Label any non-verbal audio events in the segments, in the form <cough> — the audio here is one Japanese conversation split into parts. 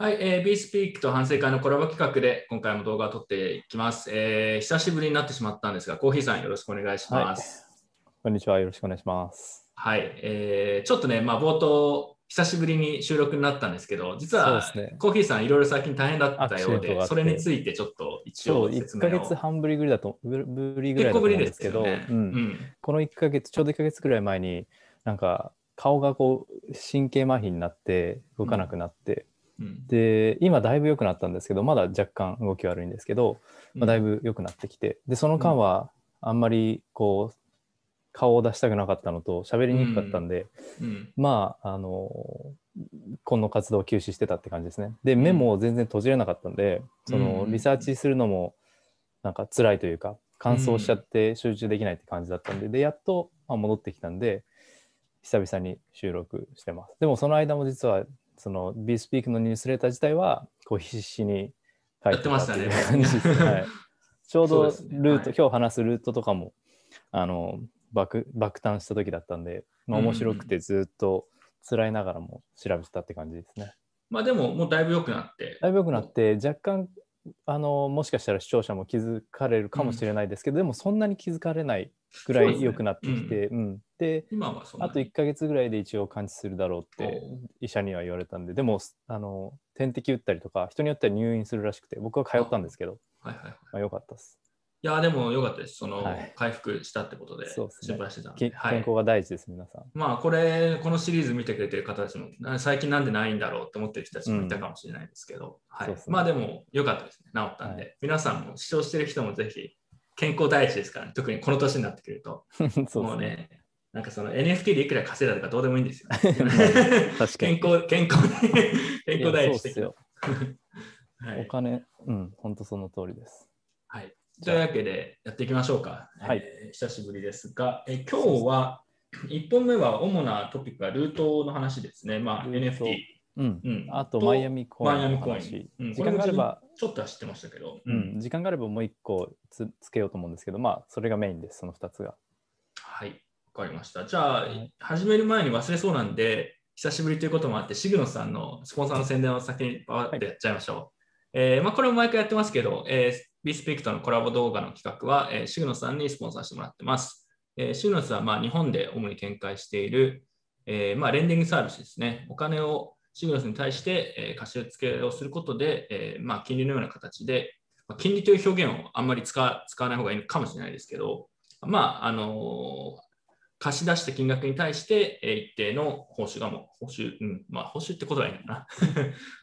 はい、えー、B スピークと反省会のコラボ企画で今回も動画を撮っていきます、えー久しぶりになってしまったんですが、コーヒーさんよろしくお願いします。こんにちは。よろしくお願いします。はい、えーちょっとね、まあ、冒頭、久しぶりに収録になったんですけど、実は、コーヒーさんいろいろ最近大変だったようで、てそれについてちょっと一応説1ヶ明を。月半ぶりぐらいだと、ぶぶりぐらいだと思うんですけど。ううんん。この1ヶ月、ちょうど1ヶ月ぐらい前に、なんか顔がこう神経麻痺になって動かなくなって、うんで、今だいぶ良くなったんですけど、まだ若干動き悪いんですけど、まあ、だいぶ良くなってきて、で、その間はあんまりこう、顔を出したくなかったのと、喋りにくかったんで、うん。まあ、あの、この活動を休止してたって感じですね。で、ん目も全然閉じれなかったんで、そのうん。リサーチするのもなんか辛いというか、乾燥しちゃって集中できないって感じだったんで、で、やっとまあ戻ってきたんで、久々に収録してます。でもその間も実は、その BeSpeak のニュースレーター自体は、こう必死に書いてたっていうやって感じです。はい、<laughs> ちょうどルート、はい今日話すルートとかも、あの、爆爆誕した時だったんで、まあ、面白くてずっと辛いながらも調べてたって感じですね。まあでも、もうだいぶ良くなって。だいぶ良くなって若干あのもしかしたら視聴者も気づかれるかもしれないですけど、でもそんなに気づかれないくらい良くなってきて、うん。で今はあと1ヶ月ぐらいで一応完治するだろうって医者には言われたんででもあの点滴打ったりとか人によっては入院するらしくて僕は通ったんですけど、はいはいはい。まあ、良かったです、いや、でも良かったです。その、はい。回復したってことで心配してたんけで。はい。健康が大事です皆さん。まあこれ、このシリーズ見てくれてる方たちも、な最近なんでないんだろうって思ってる人たちもいたかもしれないですけど、はい。そうですね。まあでも良かったですね、治ったんで、は皆さんも視聴してる人もぜひ、健康第一ですからね、特にこの年になってくると、<laughs> そうもうね、なんかその NFT でいくら稼いだとかどうでもいいんですよ。<laughs> 確かに。健康、健康、健康第一的な。いやそうっすよ。<laughs> はい。お金うん本当その通りです。はい。というわけでやっていきましょうか。はいえー久しぶりですが、えー今日は1本目は主なトピックはルートの話ですね。まあ、NFT。うんうんあとマイアミコインのマイアミコイン話。うん時間があれば、ちょっとは知ってましたけど。うん、時間があればもう一個つつけようと思うんですけど、まあ、それがメインです、その2つが。はい。わかりました。じゃあ、はい始める前に忘れそうなんで、久しぶりということもあって、シグノスさんのスポンサーの宣伝を先にバーってやっちゃいましょう。えーまあ、これも毎回やってますけど、えー、ビスピクとのコラボ動画の企画は、えーシグノスさんにスポンサーしてもらってます。えーシグノスはまあ日本で主に展開している、えーまあ、レンディングサービスですね。お金をシグノスに対して、えー貸し付けをすることで、えーまあ、金利のような形で、まあ金利という表現をあんまり使わ使わない方がいいのかもしれないですけど、まあ、あの貸し出した金額に対して、えー一定の報酬がもう、報酬、うん、まあ、報酬ってことはいいのか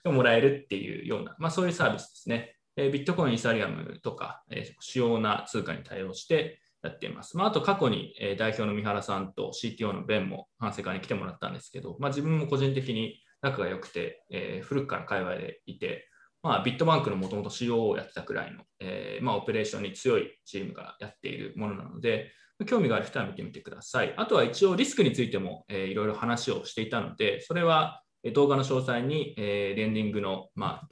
な？<laughs> もらえるっていうような、まあ、そういうサービスですね。えービットコイン、イサリアムとか、えー主要な通貨に対応してやっています。まあ、あと過去に、えー代表の三原さんと CTO のベンも反省会に来てもらったんですけど、まあ、自分も個人的に仲が良くて、えー古くから界隈でいて、まあ、ビットバンクのもともと COO をやってたくらいの、えーまあ、オペレーションに強いチームがやっているものなので、興味がある人は見てみてください。あとは一応リスクについても、えーいろいろ話をしていたので、それは動画の詳細に、えーレンディングの、まあ、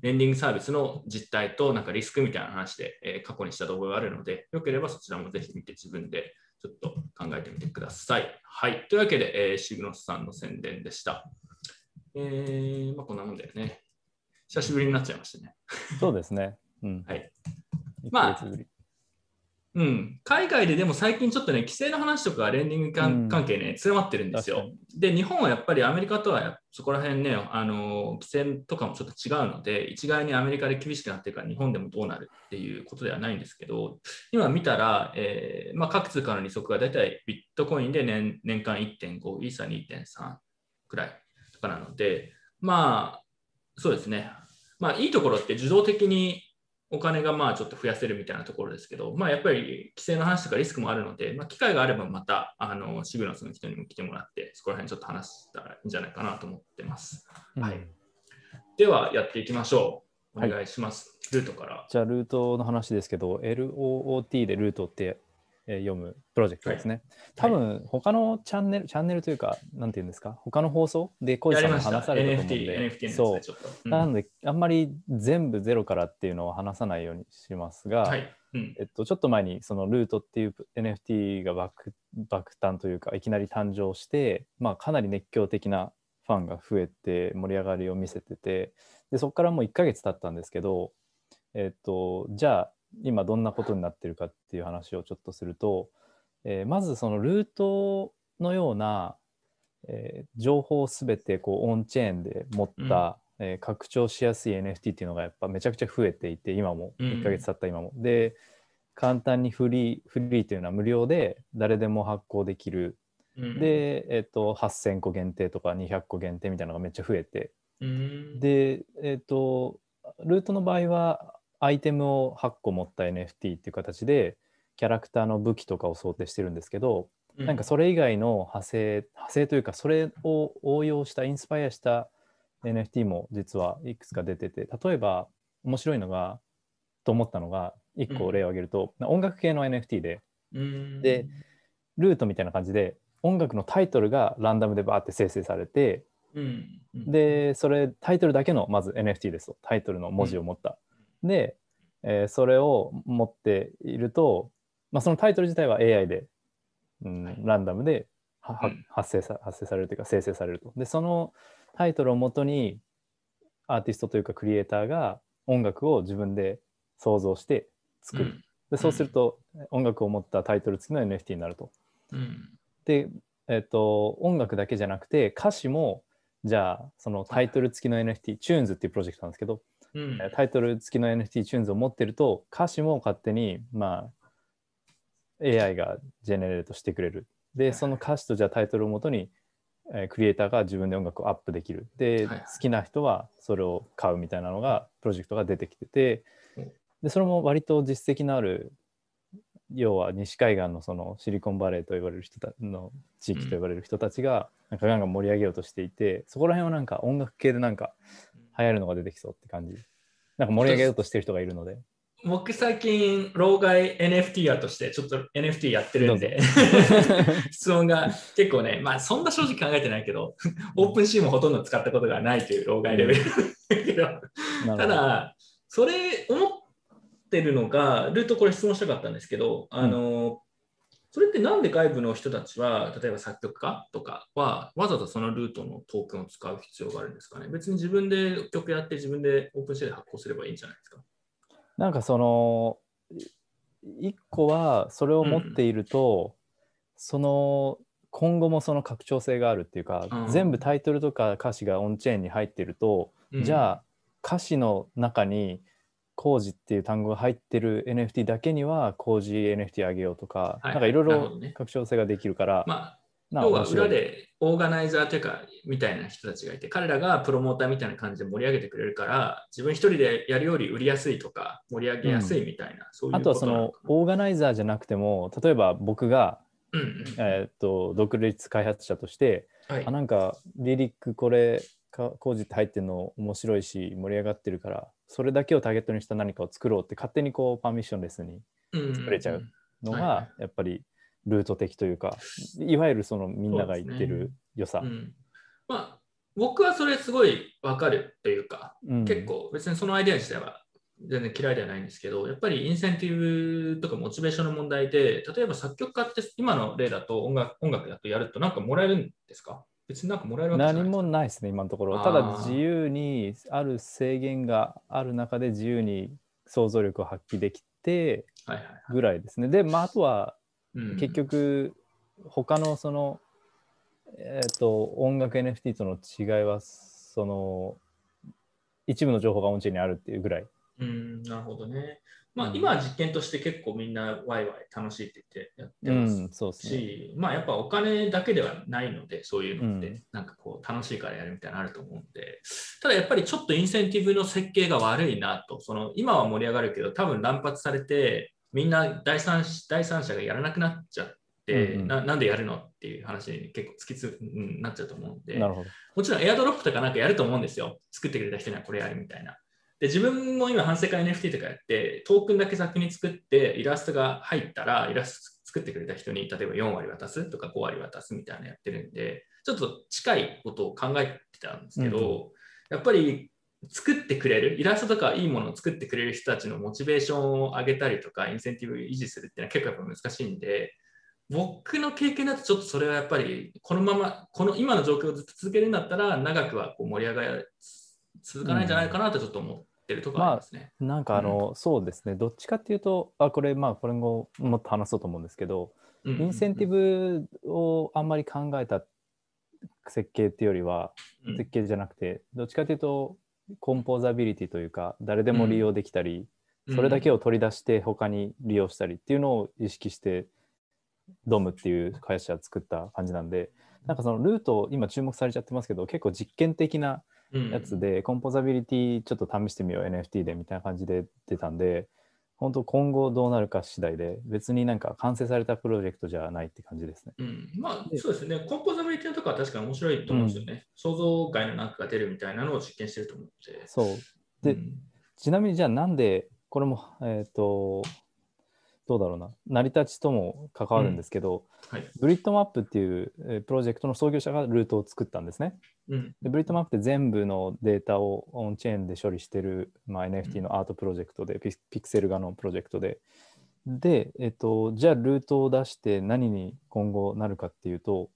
レンディングサービスの実態となんかリスクみたいな話で、えー過去にした動画があるので、よければそちらもぜひ見て自分でちょっと考えてみてください。はい。というわけで、えーシグノスさんの宣伝でした。えーまあ、こんなもんだよね。久しぶりになっちゃいましたね。そうですね。うん。はい。1まあうん、海外ででも最近ちょっとね、規制の話とかレンディング関うん関係ね、強まってるんですよ。で、日本はやっぱりアメリカとはやそこら辺ね、あの規制とかもちょっと違うので、一概にアメリカで厳しくなってるから日本でもどうなるっていうことではないんですけど、今見たら、えーまあ、各通貨の利息がだいたいビットコインで年年間1.5、イーサ2.3くらいとかなので、まあ、そうですね。まあ、いいところって自動的にお金がまあちょっと増やせるみたいなところですけど、まあ、やっぱり規制の話とかリスクもあるので、まあ、機会があればまたあのシグナスの人にも来てもらって、そこら辺ちょっと話したらいいんじゃないかなと思ってます。はいうんではやっていきましょう。おはい願いします。ルートから。じゃあ、ルートの話ですけど、LOOT でルートって、えー読むプロジェクトですね。多分、他のチャンネル、チャンネルというか、なんていうんですか、他の放送？で小路さんもやりました。話されたと思うん NFT、で、NFT のそう。うんなので、あんまり全部ゼロからっていうのを話さないようにしますが、はい。うんえっと、ちょっと前にそのルートっていう NFT が爆爆誕というかいきなり誕生して、まあ、かなり熱狂的なファンが増えて盛り上がりを見せててでそこからもう1ヶ月経ったんですけど、えっとじゃあ今どんなことになってるかっていう話をちょっとすると、えーまずそのルートのような、えー情報をすべてこうオンチェーンで持った、えー拡張しやすい NFT っていうのがやっぱめちゃくちゃ増えていて今もうん。1ヶ月経った今も。で簡単にフリーフリーというのは無料で誰でも発行できる。うん、で、えっと8000個限定とか200個限定みたいなのがめっちゃ増えて。うん、で、えっとルートの場合はアイテムを8個持った NFT っていう形でキャラクターの武器とかを想定してるんですけど、うなんかそれ以外の派生派生というかそれを応用したインスパイアした NFT も実はいくつか出てて例えば面白いのがと思ったのが1個例を挙げると、音楽系の NFT で。うん、でルートみたいな感じで音楽のタイトルがランダムでバーって生成されてうん、うん、でそれタイトルだけのまず NFT ですとタイトルの文字を持った。で、えーそれを持っていると、まあ、そのタイトル自体は AI で、うんはいランダムで発生さ発生されるというか生成されると。でそのタイトルをもとにアーティストというかクリエイターが音楽を自分で想像して作る。でそうすると音楽を持ったタイトル付きの NFT になると。うん、うん、で、えっと音楽だけじゃなくて歌詞もじゃあそのタイトル付きの NFT、チューンズっていうプロジェクトなんですけど、うん、タイトル付きの NFT チューンズを持ってると歌詞も勝手にまあ AI が generate してくれる。でその歌詞とじゃあタイトルをもとに、えークリエイターが自分で音楽をアップできる。で、はいはい好きな人はそれを買うみたいなのがプロジェクトが出てきててうんでそれも割と実績のある要は西海岸のそのシリコンバレーと呼ばれる人たの地域と呼ばれる人たちがなんかガンガン盛り上げようとしていてそこら辺はなんか音楽系でなんか流行るのが出てきそうって感じ。なんか盛り上げようとしてる人がいるので。僕最近、老害 NFTer としてちょっと NFT やってるんで、<laughs> 質問が結構ね、まあそんな正直考えてないけど、オープンシーもほとんど使ったことがないという老害レベル。<laughs> だけど、ただ、それ思ってるのが、ルートこれ質問したかったんですけど、あの、それってなんで外部の人たちは、例えば作曲家とかは、わざわざそのルートのトークンを使う必要があるんですかね？別に自分で曲やって自分でオープンシェアで発行すればいいんじゃないですか？なんかそのい一個はそれを持っていると、その今後もその拡張性があるっていうか、うん。全部タイトルとか歌詞がオンチェーンに入っていると、じゃあ歌詞の中に工事っていう単語が入ってる NFT だけには工事 NFT あげようとか、はいなんかいろいろ拡張性ができるから、まあ、要は裏でオーガナイザーというか、みたいな人たちがいて、彼らがプロモーターみたいな感じで盛り上げてくれるから、自分一人でやるより売りやすいとか、盛り上げやすいみたいな、そういうあとはそのオーガナイザーじゃなくても例えば僕が、うんうんえーっと独立開発者としてはい。あなんかリリックこれか工事って入ってるの面白いし盛り上がってるからそれだけをターゲットにした何かを作ろうって勝手にこうパーミッションレスにうん作れちゃうのがやっぱりルート的というかいわゆるそのみんなが言ってる良さ。う。ん。まあ、僕はそれすごいわかるというか、うん。結構別にそのアイデア自体は全然嫌いではないんですけど、やっぱりインセンティブとかモチベーションの問題で、例えば作曲家って今の例だと音楽音楽だとやるとなんかもらえるんですか？別になんかもらえるわけじゃない。何もないですね今のところ。ただ自由にある制限がある中で自由に想像力を発揮できてはいはいぐらいですね。でまああとはうん。結局他のそのえっ、と音楽 NFT との違いはその一部の情報がオンチェーンにあるっていうぐらいうん、なるほどね。まあ、うん。今は実験として結構みんなワイワイ楽しいって言ってやってうますし、まあやっぱお金だけではないので、そういうのって、うん。なんかこう楽しいからやるみたいなのあると思うんで、ただやっぱりちょっとインセンティブの設計が悪いなと、その今は盛り上がるけど、多分乱発されて、みんな第三第三者がやらなくなっちゃって、うんうん。ななんでやるのっていう話に結構突きつ、うん、なっちゃうと思うんで、なるほど。もちろんエアドロップとかなんかやると思うんですよ。作ってくれた人にはこれやるみたいな。で、自分も今反省会 NFT とかやって、トークンだけ先に作って、イラストが入ったら、イラスト作ってくれた人に、例えば4割渡すとか5割渡すみたいなのやってるんで、ちょっと近いことを考えてたんですけど、やっぱり作ってくれる、イラストとかいいものを作ってくれる人たちのモチベーションを上げたりとか、インセンティブを維持するっていうのは結構やっぱ難しいんで、僕の経験だとちょっとそれはやっぱりこのままこの今の状況をずっと続けるんだったら長くはこう盛り上がり続かないんじゃないかなとちょっと思ってるところありますね。なんかあの、そうですね、どっちかっていうと、あこれ、まあ、これももっと話そうと思うんですけど、イインセンティブをあんまり考えた設計っていうよりは、設計じゃなくて、どっちかっていうと、コンポーザビリティというか、誰でも利用できたり、それだけを取り出して他に利用したりっていうのを意識して、ドムっていう会社を作った感じなんで、なんかそのルート、今注目されちゃってますけど、結構実験的なやつで、コンポーザビリティちょっと試してみよう NFT でみたいな感じで出たんで、本当今後どうなるか次第で、別になんか完成されたプロジェクトじゃないって感じですね。うん、まあそうですね、 composability とかは確かに面白いと思うんですよね。想像外のなんかが出るみたいなのを実験してると思って。そう。で、うんちなみにじゃあなんで、これも、えっ、と、どうだろうな、成り立ちとも関わるんですけど、はい。 Blitmap っていうえープロジェクトの創業者が Loot を作ったんですね。うん。で Blitmap って全部のデータを on-chain で処理してる、まあ、NFT のアートプロジェクトで、ピピクセル画のプロジェクトで。で、えっと、じゃあルートを出して何に今後なるかっていうと、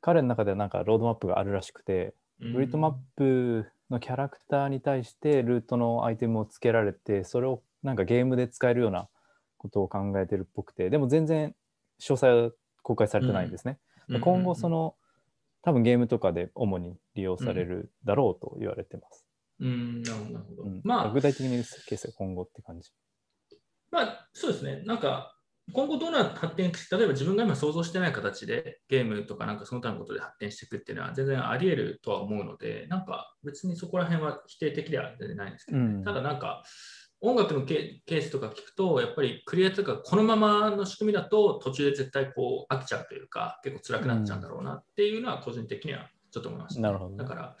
彼の中ではなんかロードマップがあるらしくて、ブリッドマップのキャラクターに対してルートのアイテムをつけられて、それをなんかゲームで使えるようなことを考えてるっぽくて、でも全然詳細は公開されてないんですね。うん今後そ、の多分ゲームとかで主に利用されるだろうと言われてます。うん、なるほど。うんまあ、具体的にケースが今後って感じ。まあ、そうですね。なんか、今後どうな発展し、例えば自分が今想像してない形でゲームとかなんかその他のことで発展していくっていうのは全然あり得るとは思うので、なんか別にそこら辺は否定的では全然ないんですけど、ねうんただなんか、音楽のケケースとか聞くと、やっぱりクリエイターとかこのままの仕組みだと途中で絶対こう飽きちゃうというか、結構辛くなっちゃうんだろうなっていうのは個人的にはちょっと思いました、なるほどね。だから、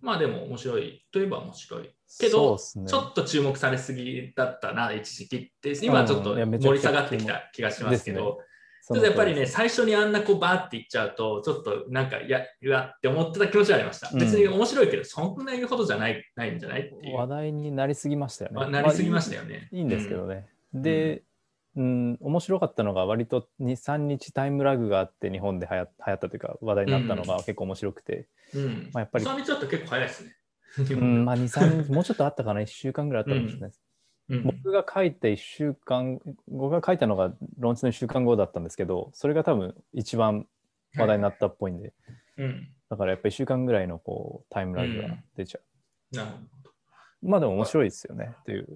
まあでも面白いといえば面白い。けど、ね。ちょっと注目されすぎだったな、一時期って、今はちょっと盛り下がってきた気がしますけど、ちょっとやっぱりね、最初にあんなこうバーっていっちゃうと、ちょっとなんか、いや、うわって思ってた気持ちはありました。うん別に面白いけど、そんな言うほどじゃないないんじゃないっていう。話題になりすぎましたよね。まあなりすぎましたよ、よね。いいんですけどね。で、うん、面白かったのが割と2、3日タイムラグがあって日本で流行流行ったというか話題になったのが結構面白くて、うん。うん。まあ、やっぱり、3日だと結構早いですね。うん、まあ2、3日、もうちょっとあったかな、1週間ぐらいあったかもしれないです。うん僕が書いて1週間、僕が書いたのがローンチの1週間後だったんですけど、それが多分一番話題になったっぽいんで、うん。だからやっぱり1週間ぐらいのこうタイムラグが出ちゃう。なるほまあでも面白いですよねっていう。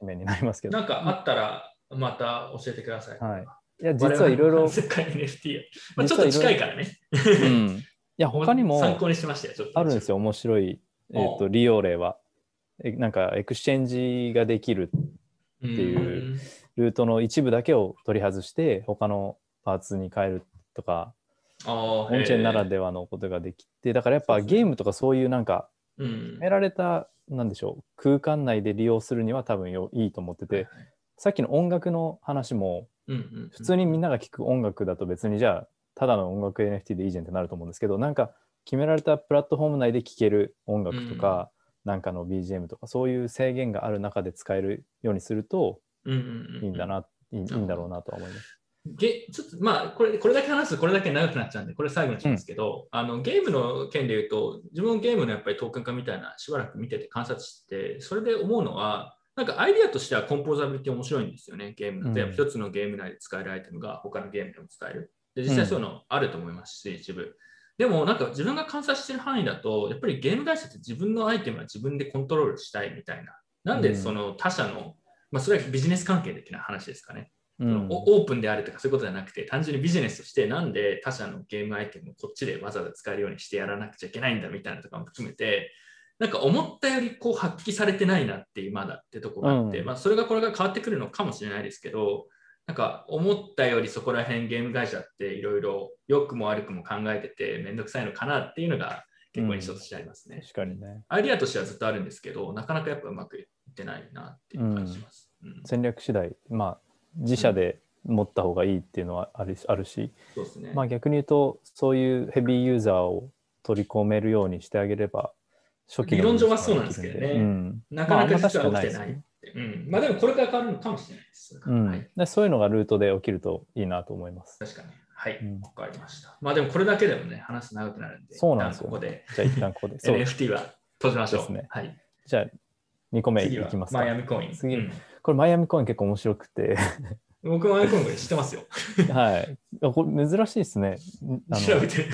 締めになりますけど。なんかあったら、また教えてください。はい。いや、実はいろいろ、世界 NFT。まあ、ちょっと近いからね。うん。いや、他にも参考にしましたよ、ちょっと。あるんですよ、面白い、えー、とお利用例は。えなんか、 exchange ができるっていう Loot の一部だけを取り外して、他のパーツに変えるとか、オ on-chain ならではのことができて、だからやっぱゲームとかそういうなんか、うん。決められた、なんでしょう、空間内で利用するには多分よいいと思ってて、さっきの音楽の話も、普普通にみんなが聴く音楽だと別にじゃあ、ただの音楽 NFT でいいじゃんってなると思うんですけど、なんか決められたプラットフォーム内で聴ける音楽とか、なんかの BGM とか、そういう制限がある中で使えるようにするといいんだな、いいいいんだろうなとは思います。ゲちょっとまあこれこれだけ話すとこれだけ長くなっちゃうんでこれ最後にしますけど、あのゲームの件で言うと自分もゲームのやっぱりトークン化みたいなしばらく見てて観察してそれで思うのはなんかアイデアとしてはコンポーザビリティ面白いんですよねゲームので、うん。一つのゲーム内で使えるアイテムが他のゲームでも使える。で実際そういうのあると思いますし、一部でもなんか自分が観察してる範囲だとやっぱりゲーム会社って自分のアイテムは自分でコントロールしたいみたいな。なんでその他社の、まあそれはビジネス関係的な話ですかね。そのオープンであるとかそういうことじゃなくて、単純にビジネスとしてなんで他社のゲームアイテムをこっちでわざわざ使えるようにしてやらなくちゃいけないんだみたいなとかも含めて、なんか思ったよりこう発揮されてないなっていうまだってとこがあって、うん。まあそれがこれが変わってくるのかもしれないですけど、なんか思ったよりそこら辺ゲーム会社っていろいろ良くも悪くも考えててめんどくさいのかなっていうのが結構印象としてありますね。確かにね。アイディアとしてはずっとあるんですけど、なかなかやっぱうまくいってないなっていう感じします。うん戦略次第、まあ、自社で持った方がいいっていうのはあるあるし、そうですね。まあ逆に言うと、そういうヘビーユーザーを取り込めるようにしてあげれば、初期の理論上はそうなんですけどねうん、なかなか実は起きてないって。うん。まあでもこれから変わるのかもしれないです。うんはい。でそういうのがルートで起きるといいなと思います。確かに。はいうん。わかりました。まあでもこれだけでもね、話長くなるんで、そうなんですよ一旦ここでじゃあ一旦ここで。<laughs> そう NFT は閉じましょう。ですねはい。じゃあ2個目次はいきますかマイ。アミコイン。次うんこれマイアミコイン結構面白くて、僕マイアミコインこれ知ってますよ。<laughs> はい。あこれ珍しいですね。んあの調べて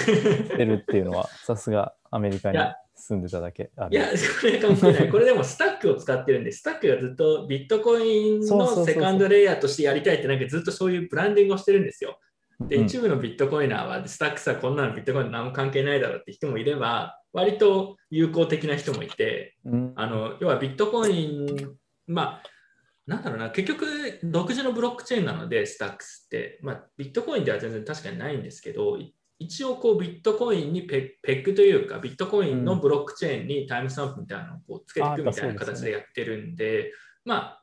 出るっていうのは、さすがアメリカにいや住んでただけ。いや、これ関係ない。これでもスタックを使ってるんで、スタックがずっとビットコインのセカンドレイヤーとしてやりたいって、なんかずっとそういうブランディングをしてるんですよ。で、うん一部のビットコイナーは、スタックさ、こんなのビットコインと何も関係ないだろうって人もいれば、割と有効的な人もいて、うんあの要はビットコイン、まあ、なんだろうな、結局、独自のブロックチェーンなので、スタックスって、まあ、ビットコインでは全然確かにないんですけど、い一応こうビットコインにペペックというか、ビットコインのブロックチェーンにタイムスタンプみたいなのをこうつけていくみたいな形でやってるんで、まあ、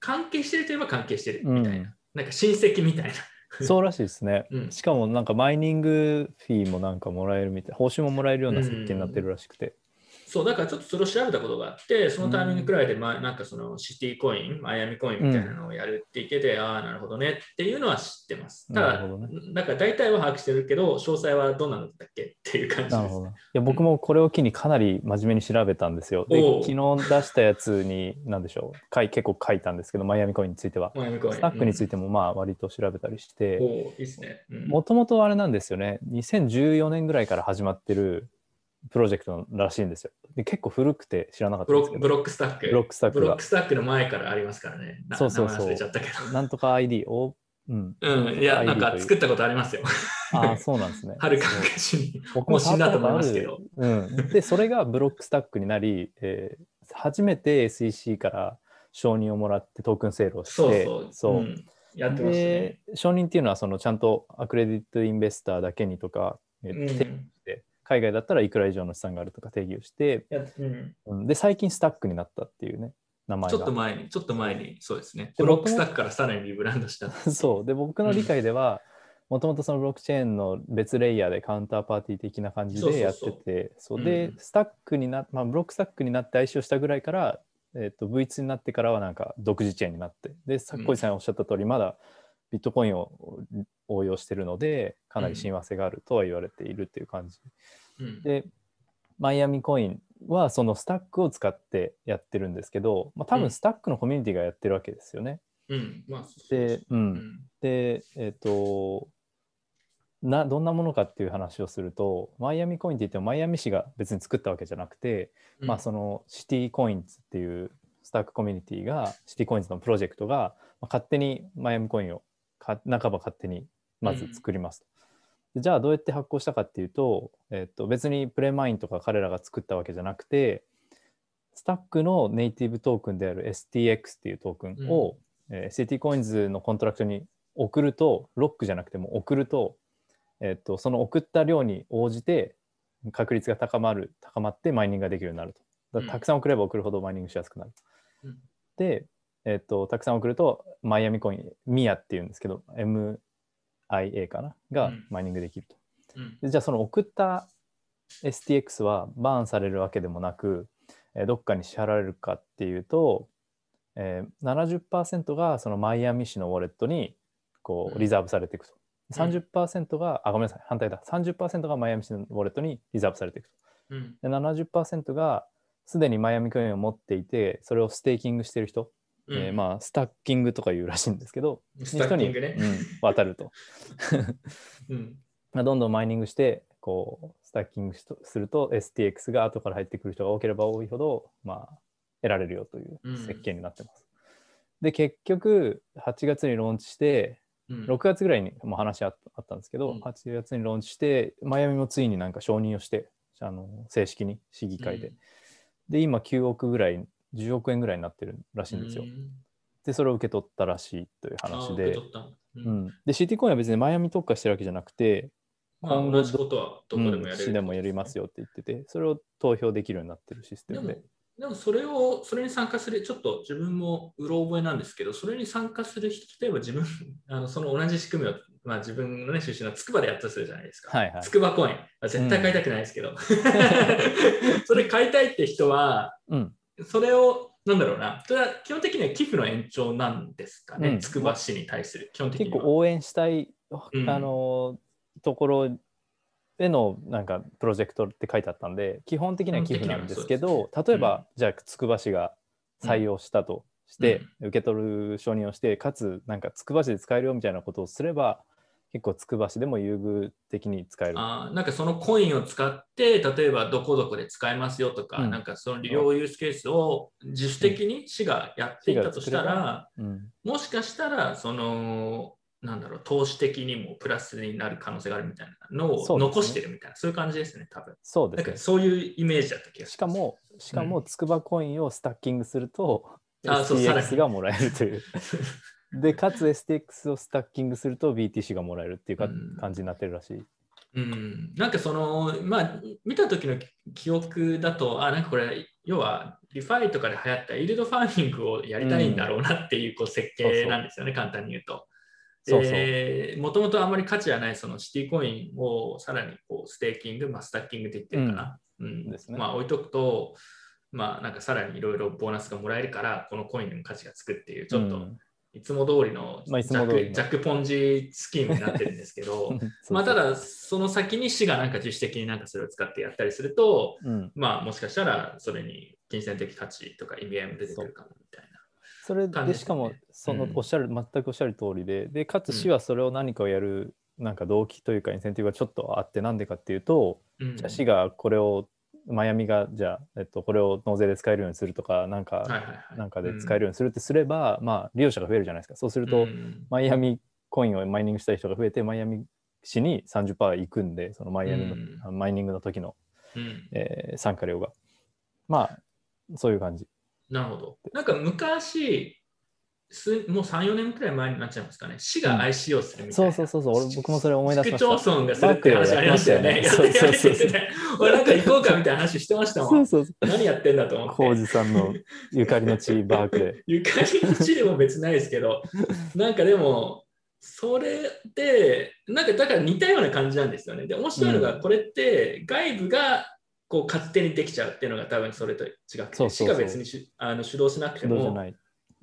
関係してるといえば関係してるみたいな、うんなんか親戚みたいな。そうらしいですね。<laughs> うんしかもなんかマイニングフィーもなんかもらえるみたい、報酬ももらえるような設計になってるらしくて。そう、だからちょっとそれを調べたことがあって、そのタイミングくらいで、まあ、なんかそのシティコイン、マイアミコインみたいなのをやるって言ってて、ああ、なるほどねっていうのは知ってます。ただ、なるほどなんか大体は把握してるけど、詳細はどうなんだっけっていう感じです。なるほど。いや僕もこれを機にかなり真面目に調べたんですよ。で昨日出したやつに、なんでしょう、書い結構書いたんですけど、マイアミコインについては。マイアミコイン。スタックについて。てもまあ割と調べたりして、もともとあれなんですよね、2014年ぐらいから始まってるプロジェクトらしいんですよ。で結構古くて知らなかったんですけど、ブロックブロックスタック。ブロックスタックがブロックスタックの前からありますからね。なそうそうそう。なんとか ID を、うん。うん、いや、なんか作ったことありますよ。ああ、そうなんですね。<laughs> はるか昔に。僕もう死んだと思いますけど。うん、で、それがブロックスタックになり、えー初めて SEC から承認をもらってトークンセールをして、そうそう。そううんやってましたね。で承認っていうのはそのちゃんと accredited investor だけにとか、えうんー定義して海外だったらいくら以上の資産があるとか定義をして、やうん。うん。で最近スタックになったっていうね名前ちょっとが。前に、ちょっと前に、そうですね。でブロックスタックからさらに rebrand した。そう。で僕の理解ではもともとそのブロックチェーンの別レイヤーでカウンターパーティー的な感じでやっててそう。うん。でスタックにな、まあ、ブロックスタックになって ICO したぐらいから、えー、と V2 になってからはなんか独自チェーンになって。でさっこいさんおっしゃった通りまだビットコインを応用してるのでかなり親和性があるとは言われているっていう感じ、うん。でマイアミコインはそのスタックを使ってやってるんですけど、まあ、多うん。分スタックのコミュニティがやってるわけですよね。うん。まあ、で、う、うん。ん。で、えっ、とな、どんなものかっていう話をすると、マイアミコインって言っても、マイアミ市が別に作ったわけじゃなくて、まあ、そのシティコインズっていうスタックコミュニティが、シティコインズのプロジェクトが、まあ、勝手にマイアミコインをか半ば勝手にまず作りますと。でじゃあどうやって発行したかっていうと,、えっと別に premine とか彼らが作ったわけじゃなくてスタックのネイティブトークンである STX っていうトークンを、えー、ST コインズのコントラクトに送るとロックじゃなくても送ると,、えっとその送った量に応じて確率が高まる高まってマイニングができるようになると。たくさん送れば送るほどマイニングしやすくなる、うん。で、えっとたくさん送るとマイアミコインミアっていうんですけど MIA かな？がうんマイニングできると、うんでじゃあその送った STX はバーンされるわけでもなく、えーどっかに支払われるかっていうと、えー、70%がそのマイアミ市のウォレットにこううんリザーブされていくと。うん30%が、あ、ごめんなさい、反対だ。30%がマイアミ市のウォレットにリザーブされていくと。うん。で70%がすでにマイアミコインを持っていて、それをステーキングしてる人、うん。えーまあ、スタッキングとか言うらしいんですけど、スタッキングね。うん、渡ると。<laughs> うん。まあ、どんどんマイニングしてこうスタッキングしとすると STX が後から入ってくる人が多ければ多いほど、まあ、得られるよといううん。設計になってます。で結局8月にローンチしてうん。6月ぐらいにもう話あったあったんですけど、うん。8月にローンチしてマイアミもついになんか承認をしてあの正式に市議会で、で今9億ぐらい10億円ぐらいになってるらしいんですよ。うんでそれを受け取ったらしいというあ話で受け取ったのううんん、で CT コインは別にマイアミ特化してるわけじゃなくてまあ、今後同じことはどこでもやれる、うん市でもやりますよって言ってて、それを投票できるようになってるシステムで。、でもそれを、それに参加する、ちょっと自分もうろ覚えなんですけど、それに参加する人、例えば自分、<laughs> あのその同じ仕組みを、まあ、自分の、ね、出身の筑波でやったとするじゃないですか。はいはい。筑波コイン。あ絶対買いたくないですけど、<laughs> それ買いたいって人は、うん。それをなんだろうな、それは基本的には寄付の延長なんですかね、うん。つくば市に対する、基本的には。結構応援したい、うん。あのところへのなんかプロジェクトって書いてあったんで基本的には寄付なんですけどね。例えば、じゃあつくば市が採用したとして、受け取る承認をしてかつなんかつくば市で使えるよみたいなことをすれば結構つくば市でも優遇的に使える。あーなんかそのコインを使って、例えばどこどこで使えますよとか、うんなんかその利用ユースケースを自主的に市がやっていたとしたら、うんもしかしたら、その、なんだろう、投資的にもプラスになる可能性があるみたいなのを残してるみたいな、そういう感じですね、多分。そうですねなんか。そういうイメージだった気がしかも、しかも、つくばコインをスタッキングすると、うさら STX にがもらえるという。<laughs> で、かつ STX をスタッキングすると BTC がもらえるっていうか、うん。感じになってるらしい。うん、なんかその、まあ、見た時の記憶だと、あ、なんかこれ、要は、リファイとかで流行った yield farming をやりたいんだろうなっていうこう設計なんですよね、簡単に言うと。そうそう。で、もともとあまり価値はないそのシティコインをさらにこうステーキング、まあ、スタッキングって言ってるかな。うん。ですね。まあ、置いとくと、まあ、なんかさらにいろいろボーナスがもらえるから、このコインにも価値がつくっていう、ちょっとうんいつも通りのまあいつも通りの。ジャックポンジスキームになってるんですけど、<laughs> まあ、ただ、その先に市がなんか自主的になんかそれを使ってやったりすると、うん、まあ、もしかしたらそれに金銭的価値とか意味合いも出てくるかもみたいな。それでしかもそのうんおっしゃる、全くおっしゃる通りででかつ市はそれを何かをやるなんか動機というかインセンティブがちょっとあってなんでかっていうと、うん。じゃあ市がこれをマイアミがじゃあ、えっと、これを納税で使えるようにするとかなんか、はいはいはい。なんかで使えるようにするってすれば、まあ利用者が増えるじゃないですか。そうすると、うん。マイアミコインをマイニングしたい人が増えてマイアミ市に30%行くんでそのマイアミの、うん。あマイニングの時の、うん。えー参加量が。まあそういう感じ。なるほど。なんか昔、すもう3、4年くらい前になっちゃいますかね、市が ICO するみたいな。そうそうそうそう。俺僕もそれ思い出しました。市区町村がするって話ありましたよ。ね。バークレーやってましたよね。やってやってね俺なんか行こうかみたいな話してましたも。そうんそうそう。何やってんだと思って。浩二さんのゆかりの地バークレー <laughs> ゆかりの地でも別にないですけど、<laughs> なんかでも、それで、なんかだから似たような感じなんですよね。で、面白いのが、うん。これって外部がこう勝手にできちゃうっていうのが多分それと違くて、そうそうそう。市が別にしあの主導しなくても、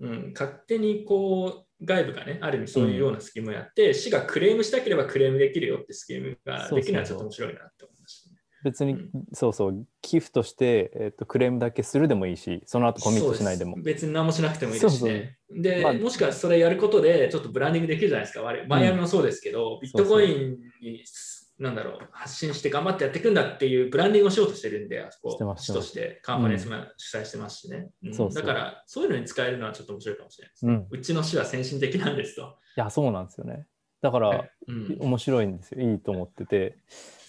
うん、勝手にこう外部がね、ある意味そういうようなスキームをやって、市がクレームしたければクレームできるよってスキームができるのはちょっと面白いなって思いましたね。別に、うん。そうそう寄付として、えっとクレームだけするでもいいしその後コミットしないでも。別に何もしなくてもいいですしね。で、まあもしかしたらそれやることで、ちょっとブランディングできるじゃないですか。マイアミもそうですけど、ビットコインに、なんだろう、発信して頑張ってやっていくんだっていうブランディングをしようとしてるんで、あそこ市としてカンファレンスも主催してますしね。だから、そういうのに使えるのはちょっと面白いかもしれないです。うん。うちの市は先進的なんですと。いやそうなんですよね。だから、うん。面白いんですよ。いいと思ってて。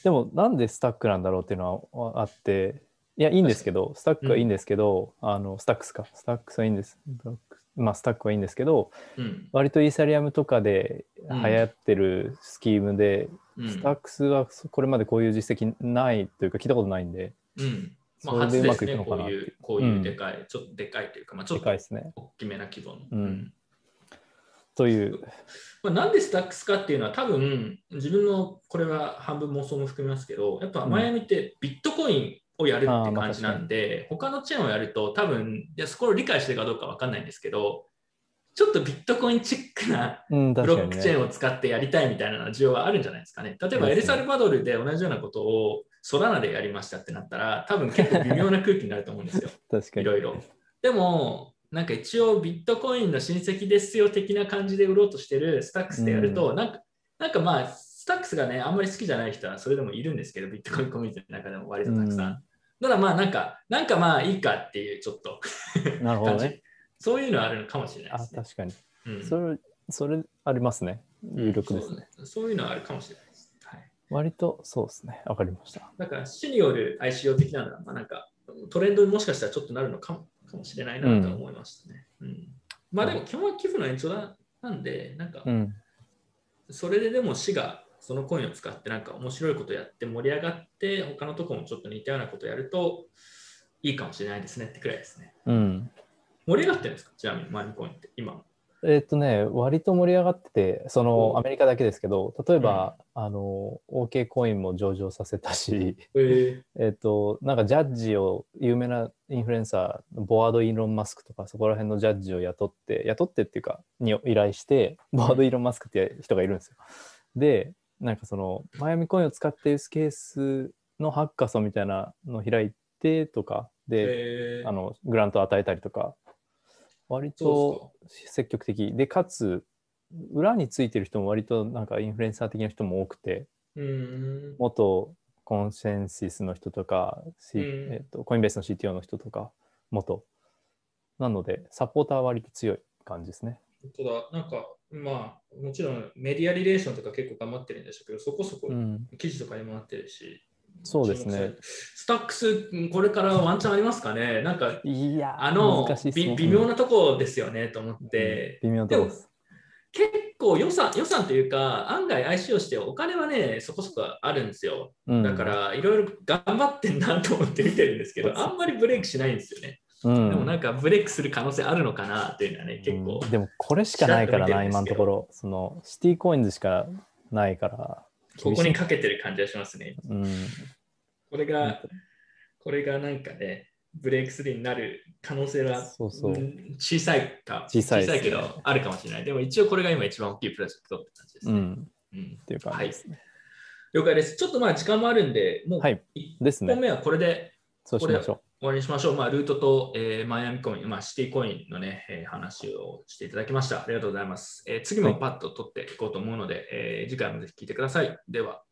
でもなんでスタックなんだろうっていうのはあって。いやいいんですけどスタックはいいんですけど、あのスタックスか？スタックスはいいんですまあスタックはいいんですけどうん。割とイーサリアムとかで流行ってるスキームで、うん。スタックスはこれまでこういう実績ないというか聞いたことないんでうん。まあ、それでうまくいく初ですね、のかなって。こういう、こういうでかい、ちょっとでかいというか、まあ、ちょっとでかいですね。大きめな規模の。うん。という。まあ、なんでスタックスかっていうのは多分自分のこれは半分妄想も含みますけどやっぱマイアミってビットコインをやるって感じなんで、他のチェーンをやると多分いやそこを理解してるかどうかわかんないんですけどちょっとビットコインチックなうんブロックチェーンを使ってやりたいみたいな需要はあるんじゃないですかね。例えばエルサルバドルで同じようなことをソラナでやりましたってなったら多分結構微妙な空気になると思うんですよ。<laughs> 確かにいろいろ。でも、なんか一応ビットコインの親戚ですよ的な感じで売ろうとしてるスタックスでやると、なんかなんかまあ、スタックスがね、あんまり好きじゃない人はそれでもいるんですけど、ビットコインコミュニティの中でも割とたくさん。うん。ただまあ、なんか、なんかまあいいかっていうちょっと。感じ、なるほどね。そういうのはあるのかもしれないあですね。確かに。うん。それそれありますね。有力ですね,、そうそういうのはあるかもしれないです。はい、割とそうですね。わかりました。だから、市による ICO 的なのは、まあ、なんかトレンドにもしかしたらちょっとなるのかもかもしれないなとは思いましたね。うん。まあでも基本は寄付の延長だなんで、なんかうん。それででも市がそのコインを使ってなんか面白いことやって盛り上がって他のとこもちょっと似たようなことやるといいかもしれないですねってくらいですね。うん盛り上がってるんですか？ちなみにマインコインって今。えっ、とね、割と盛り上がってて、そのおアメリカだけですけど、例えば、あの、OK コインも上場させたし、ええっ、と、なんかジャッジを、有名なインフルエンサー、ボワード・イーロン・マスクとか、そこら辺のジャッジを雇って、雇ってっていうか、に依頼して、ボワード・イーロン・マスクって人がいるんですよ。で、なんかその、マイアミコインを使ってユースケースのハッカソンみたいなのを開いてとか、で、えー。あのグラントを与えたりとか割と積極的。でかつ裏についてる人も割となんかインフルエンサー的な人も多くて元コンセンシスの人とか、C うん。えっとコインベースの CTO の人とか元。なのでサポーターは割と強い感じですね。本当だ、なんか、まあ、もちろんメディアリレーションとか結構頑張ってるんでしょうけど、そこそこうん。記事とかにもなってるし、そうですね。スタックス、これからワンチャンありますかね？なんか、いやあのね。び微妙なとこですよねと思って、うん微妙です結構予算予算というか、案外 IC をしてお金はね、そこそこあるんですよ。うん。だから、いろいろ頑張ってんなと思って見てるんですけど、あんまりブレイクしないんですよね。うん。でもなんかブレイクする可能性あるのかなっていうのはね、結構うん。でもこれしかないからな今のところ。そのシティコインズしかないからここにかけてる感じがしますね。うん。これが、これがなんかね、ブレイクスルーになる可能性はそうそう。ん小さいか、小さいね。けど、あるかもしれない。でも一応これが今一番大きいプロジェクトって感じですね。うん。うん。っていう感じですね。了解です。ちょっとまあ時間もあるんで、もうはい。1ですね。本目はこれでそうしましょ終わりにしましょう。まあ、ルートと、えーマイアミコイン、まあ、シティコインのね、えー話をしていただきました。ありがとうございます。えー次もパッと取っていこうと思うので、えー次回もぜひ聞いてください。では。